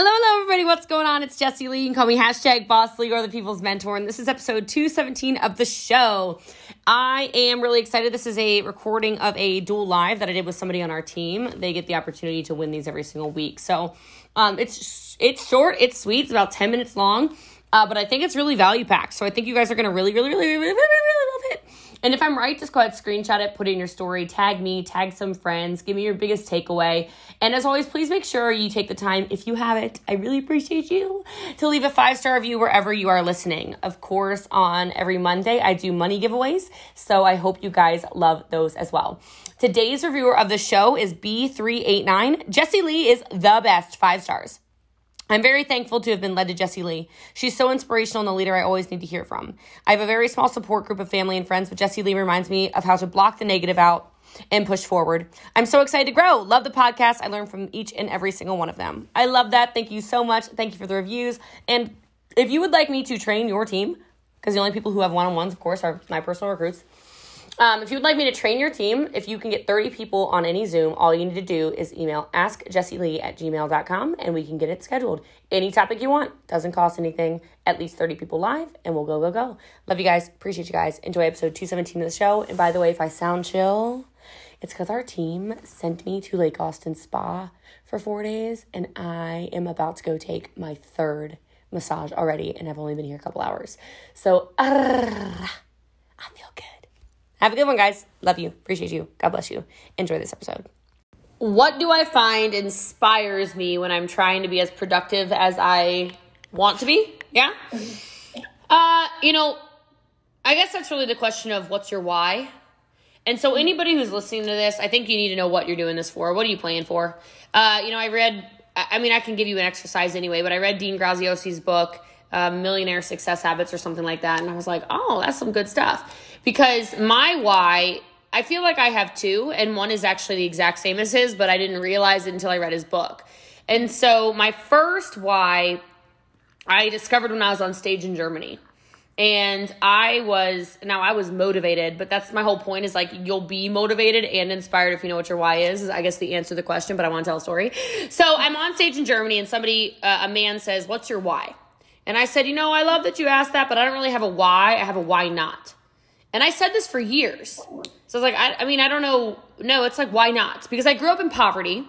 Hello, hello, everybody. What's going on? It's Jessie Lee. You can call me hashtag Boss Lee or the People's Mentor. And this is episode 217 of the show. I am really excited. This is a recording of a dual live that I did with somebody on our team. They get the opportunity to win these every single week. So um, it's it's short, it's sweet, it's about 10 minutes long. Uh, but I think it's really value packed. So I think you guys are going to really, really, really, really, really, really love it. And if I'm right, just go ahead, screenshot it, put it in your story, tag me, tag some friends, give me your biggest takeaway. And as always, please make sure you take the time, if you have it, I really appreciate you, to leave a five star review wherever you are listening. Of course, on every Monday, I do money giveaways. So I hope you guys love those as well. Today's reviewer of the show is B389. Jessie Lee is the best, five stars. I'm very thankful to have been led to Jessie Lee. She's so inspirational and the leader I always need to hear from. I have a very small support group of family and friends, but Jessie Lee reminds me of how to block the negative out and push forward. I'm so excited to grow. Love the podcast. I learn from each and every single one of them. I love that. Thank you so much. Thank you for the reviews. And if you would like me to train your team, because the only people who have one on ones, of course, are my personal recruits. Um, if you would like me to train your team, if you can get 30 people on any Zoom, all you need to do is email askjessielee at gmail.com and we can get it scheduled. Any topic you want, doesn't cost anything, at least 30 people live, and we'll go, go, go. Love you guys. Appreciate you guys. Enjoy episode 217 of the show. And by the way, if I sound chill, it's because our team sent me to Lake Austin Spa for four days, and I am about to go take my third massage already, and I've only been here a couple hours. So. Have a good one, guys. Love you. Appreciate you. God bless you. Enjoy this episode. What do I find inspires me when I'm trying to be as productive as I want to be? Yeah? Uh, you know, I guess that's really the question of what's your why. And so, anybody who's listening to this, I think you need to know what you're doing this for. What are you playing for? Uh, you know, I read, I mean, I can give you an exercise anyway, but I read Dean Graziosi's book, uh, Millionaire Success Habits, or something like that. And I was like, oh, that's some good stuff because my why I feel like I have two, and one is actually the exact same as his, but I didn't realize it until I read his book. And so, my first why I discovered when I was on stage in Germany. And I was, now I was motivated, but that's my whole point is like you'll be motivated and inspired if you know what your why is, is I guess the answer to the question, but I want to tell a story. So I'm on stage in Germany and somebody, uh, a man says, What's your why? And I said, You know, I love that you asked that, but I don't really have a why. I have a why not. And I said this for years. So I was like, I, I mean, I don't know. No, it's like, why not? Because I grew up in poverty.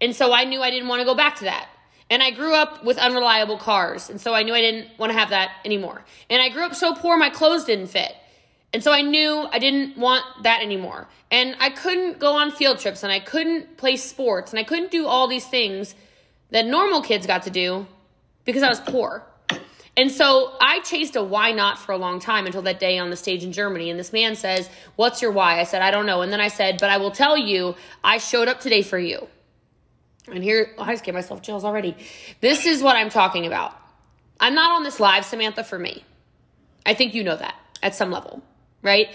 And so I knew I didn't want to go back to that. And I grew up with unreliable cars. And so I knew I didn't want to have that anymore. And I grew up so poor, my clothes didn't fit. And so I knew I didn't want that anymore. And I couldn't go on field trips and I couldn't play sports and I couldn't do all these things that normal kids got to do because I was poor. And so I chased a why not for a long time until that day on the stage in Germany. And this man says, What's your why? I said, I don't know. And then I said, But I will tell you, I showed up today for you. And here, oh, I just gave myself chills already. This is what I'm talking about. I'm not on this live, Samantha, for me. I think you know that at some level, right?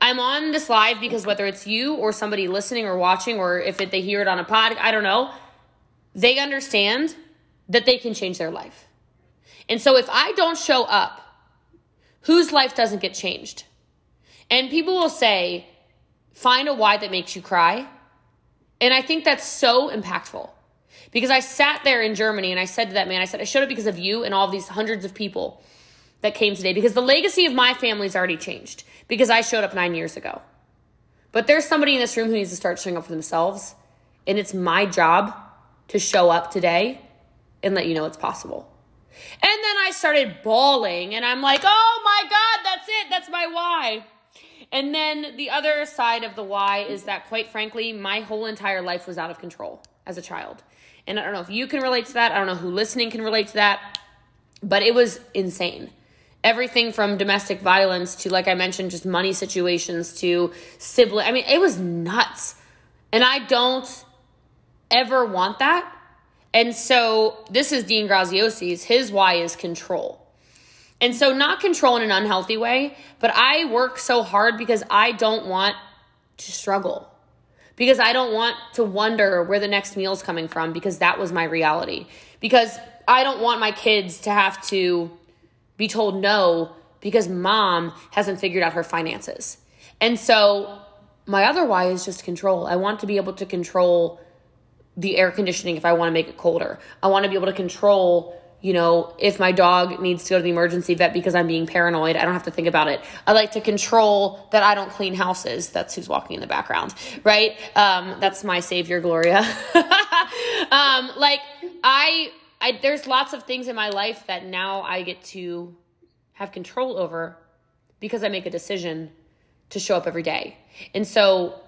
I'm on this live because whether it's you or somebody listening or watching, or if it, they hear it on a pod, I don't know, they understand that they can change their life and so if I don't show up, whose life doesn't get changed? And people will say, find a why that makes you cry. And I think that's so impactful because I sat there in Germany and I said to that man, I said, I showed up because of you and all these hundreds of people that came today because the legacy of my family's already changed because I showed up nine years ago. But there's somebody in this room who needs to start showing up for themselves. And it's my job to show up today and let you know it's possible. And then I started bawling, and I'm like, oh my God, that's it. That's my why. And then the other side of the why is that, quite frankly, my whole entire life was out of control as a child. And I don't know if you can relate to that. I don't know who listening can relate to that, but it was insane. Everything from domestic violence to, like I mentioned, just money situations to sibling. I mean, it was nuts. And I don't ever want that and so this is Dean Graziosi's. His why is control. And so not control in an unhealthy way, but I work so hard because I don't want to struggle. Because I don't want to wonder where the next meal is coming from because that was my reality. Because I don't want my kids to have to be told no because mom hasn't figured out her finances. And so my other why is just control. I want to be able to control the air conditioning if I want to make it colder. I want to be able to control you know, if my dog needs to go to the emergency vet because I'm being paranoid, I don't have to think about it. I like to control that I don't clean houses. That's who's walking in the background, right? Um, that's my savior, Gloria. um, like I, I, there's lots of things in my life that now I get to have control over because I make a decision to show up every day. And so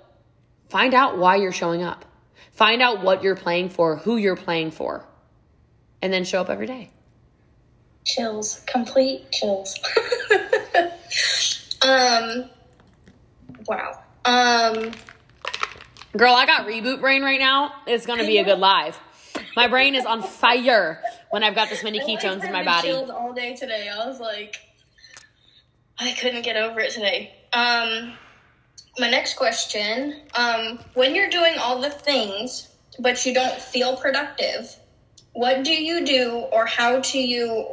find out why you're showing up. Find out what you're playing for, who you're playing for and then show up every day. Chills, complete chills. um, wow. Um, girl, I got reboot brain right now. It's gonna be a good live. My brain is on fire when I've got this many ketones in my body. Chilled all day today. I was like, I couldn't get over it today. Um, my next question: um, When you're doing all the things, but you don't feel productive, what do you do or how do you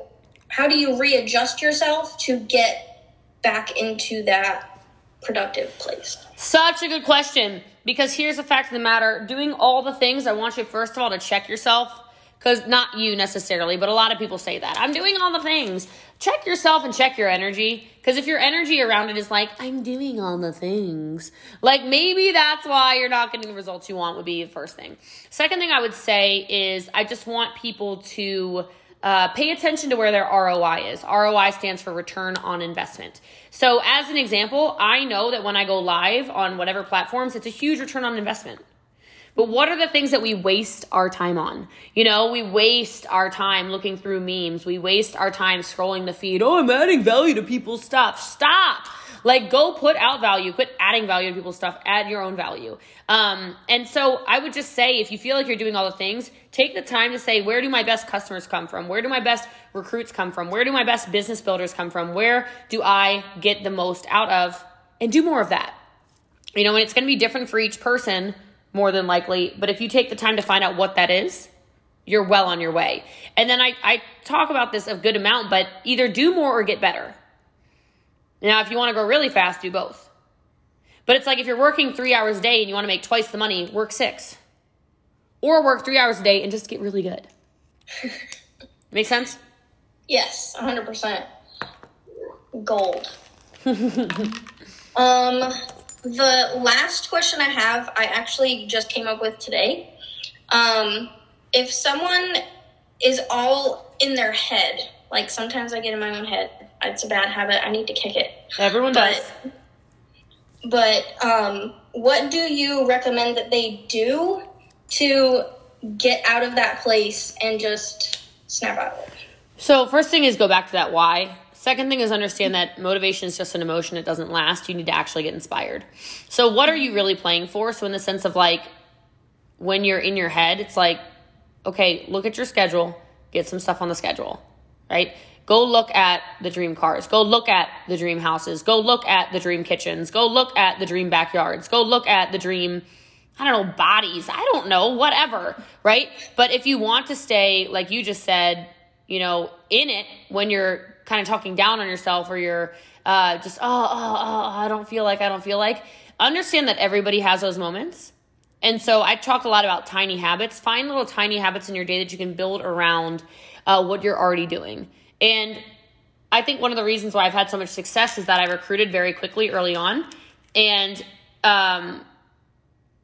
how do you readjust yourself to get back into that productive place? Such a good question because here's the fact of the matter. Doing all the things i want you first of all to check yourself because not you necessarily but a lot of people say that i'm doing all the things check yourself and check your energy because if your energy around it is like i'm doing all the things like maybe that's why you're not getting the results you want would be the first thing second thing i would say is i just want people to uh, pay attention to where their ROI is. ROI stands for return on investment. So, as an example, I know that when I go live on whatever platforms, it's a huge return on investment. But what are the things that we waste our time on? You know, we waste our time looking through memes. We waste our time scrolling the feed. Oh, I'm adding value to people's stuff. Stop. Like, go put out value. Quit adding value to people's stuff. Add your own value. Um, and so I would just say, if you feel like you're doing all the things, take the time to say, where do my best customers come from? Where do my best recruits come from? Where do my best business builders come from? Where do I get the most out of? And do more of that. You know, and it's going to be different for each person more than likely. But if you take the time to find out what that is, you're well on your way. And then I, I talk about this a good amount, but either do more or get better. Now, if you want to go really fast, do both. But it's like if you're working three hours a day and you want to make twice the money, work six. Or work three hours a day and just get really good. Make sense? Yes, 100%. Gold. um, the last question I have, I actually just came up with today. Um, if someone is all in their head, like sometimes I get in my own head, it's a bad habit. I need to kick it. Everyone but, does. But um, what do you recommend that they do to get out of that place and just snap out of it? So, first thing is go back to that why. Second thing is understand that motivation is just an emotion, it doesn't last. You need to actually get inspired. So, what are you really playing for? So, in the sense of like when you're in your head, it's like, okay, look at your schedule, get some stuff on the schedule, right? Go look at the dream cars. Go look at the dream houses. Go look at the dream kitchens. Go look at the dream backyards. Go look at the dream, I don't know, bodies. I don't know, whatever, right? But if you want to stay, like you just said, you know, in it when you're kind of talking down on yourself or you're uh, just, oh, oh, oh, I don't feel like, I don't feel like, understand that everybody has those moments. And so I talk a lot about tiny habits. Find little tiny habits in your day that you can build around uh, what you're already doing. And I think one of the reasons why I've had so much success is that I recruited very quickly early on. And um,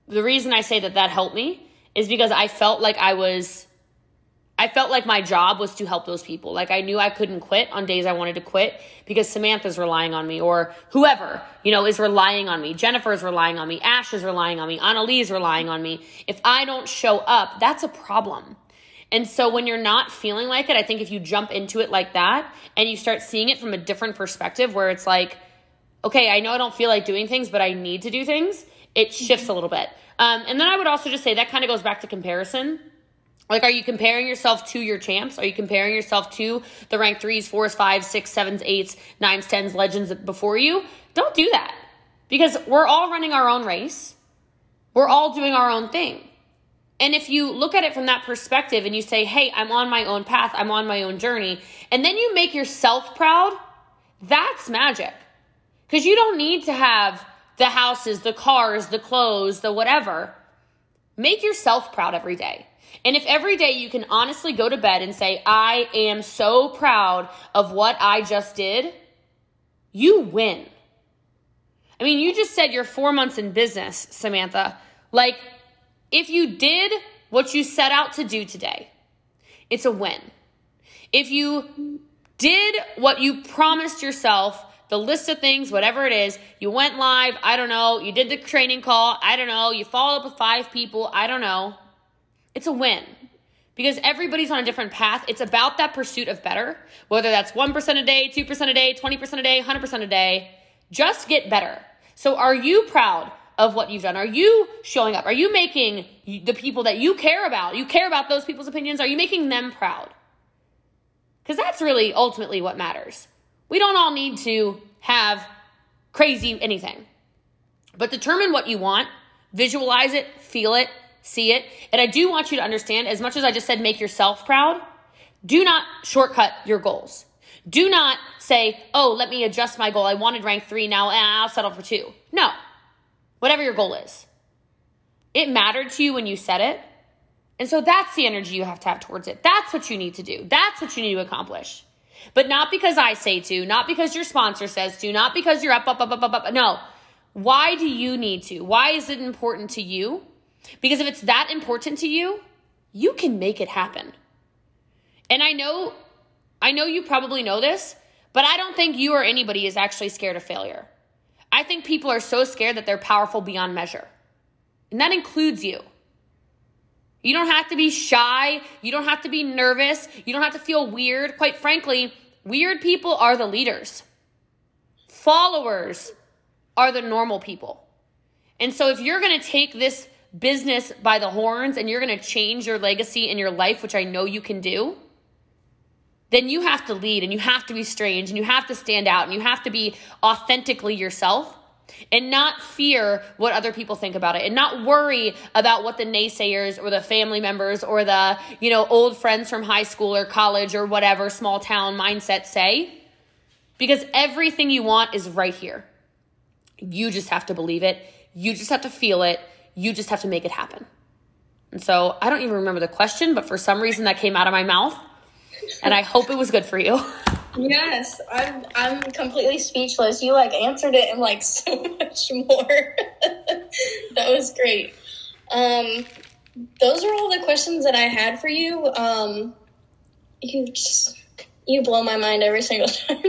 the reason I say that that helped me is because I felt like I was I felt like my job was to help those people. Like I knew I couldn't quit on days I wanted to quit because Samantha's relying on me or whoever, you know, is relying on me. Jennifer's relying on me. Ash is relying on me. Annalise is relying on me. If I don't show up, that's a problem. And so when you're not feeling like it, I think if you jump into it like that and you start seeing it from a different perspective where it's like, okay, I know I don't feel like doing things, but I need to do things, it shifts a little bit. Um, and then I would also just say that kind of goes back to comparison like, are you comparing yourself to your champs? Are you comparing yourself to the rank threes, fours, fives, six, sevens, eights, nines, tens, legends before you? Don't do that because we're all running our own race. We're all doing our own thing. And if you look at it from that perspective and you say, hey, I'm on my own path, I'm on my own journey, and then you make yourself proud, that's magic. Because you don't need to have the houses, the cars, the clothes, the whatever Make yourself proud every day. And if every day you can honestly go to bed and say, I am so proud of what I just did, you win. I mean, you just said you're four months in business, Samantha. Like, if you did what you set out to do today, it's a win. If you did what you promised yourself, the list of things, whatever it is, you went live, I don't know, you did the training call, I don't know, you followed up with five people, I don't know, it's a win. Because everybody's on a different path. It's about that pursuit of better, whether that's 1% a day, 2% a day, 20% a day, 100% a day. Just get better. So, are you proud of what you've done? Are you showing up? Are you making the people that you care about, you care about those people's opinions, are you making them proud? Because that's really ultimately what matters. We don't all need to have crazy anything, but determine what you want, visualize it, feel it, see it. And I do want you to understand as much as I just said, make yourself proud, do not shortcut your goals. Do not say, oh, let me adjust my goal. I wanted rank three, now ah, I'll settle for two. No, whatever your goal is. It mattered to you when you set it. And so that's the energy you have to have towards it. That's what you need to do. That's what you need to accomplish. But not because I say to, not because your sponsor says to, not because you're up, up, up, up, up, up. No. Why do you need to? Why is it important to you? Because if it's that important to you, you can make it happen. And I know, I know you probably know this, but I don't think you or anybody is actually scared of failure. I think people are so scared that they're powerful beyond measure. And that includes you. You don't have to be shy. You don't have to be nervous. You don't have to feel weird. Quite frankly, weird people are the leaders, followers are the normal people. And so if you're going to take this business by the horns and you're going to change your legacy in your life, which I know you can do, then you have to lead and you have to be strange and you have to stand out and you have to be authentically yourself and not fear what other people think about it and not worry about what the naysayers or the family members or the you know old friends from high school or college or whatever small town mindset say. Because everything you want is right here. You just have to believe it. You just have to feel it you just have to make it happen and so i don't even remember the question but for some reason that came out of my mouth and i hope it was good for you Yes, I'm I'm completely speechless. You like answered it and like so much more. that was great. Um those are all the questions that I had for you. Um you just you blow my mind every single time.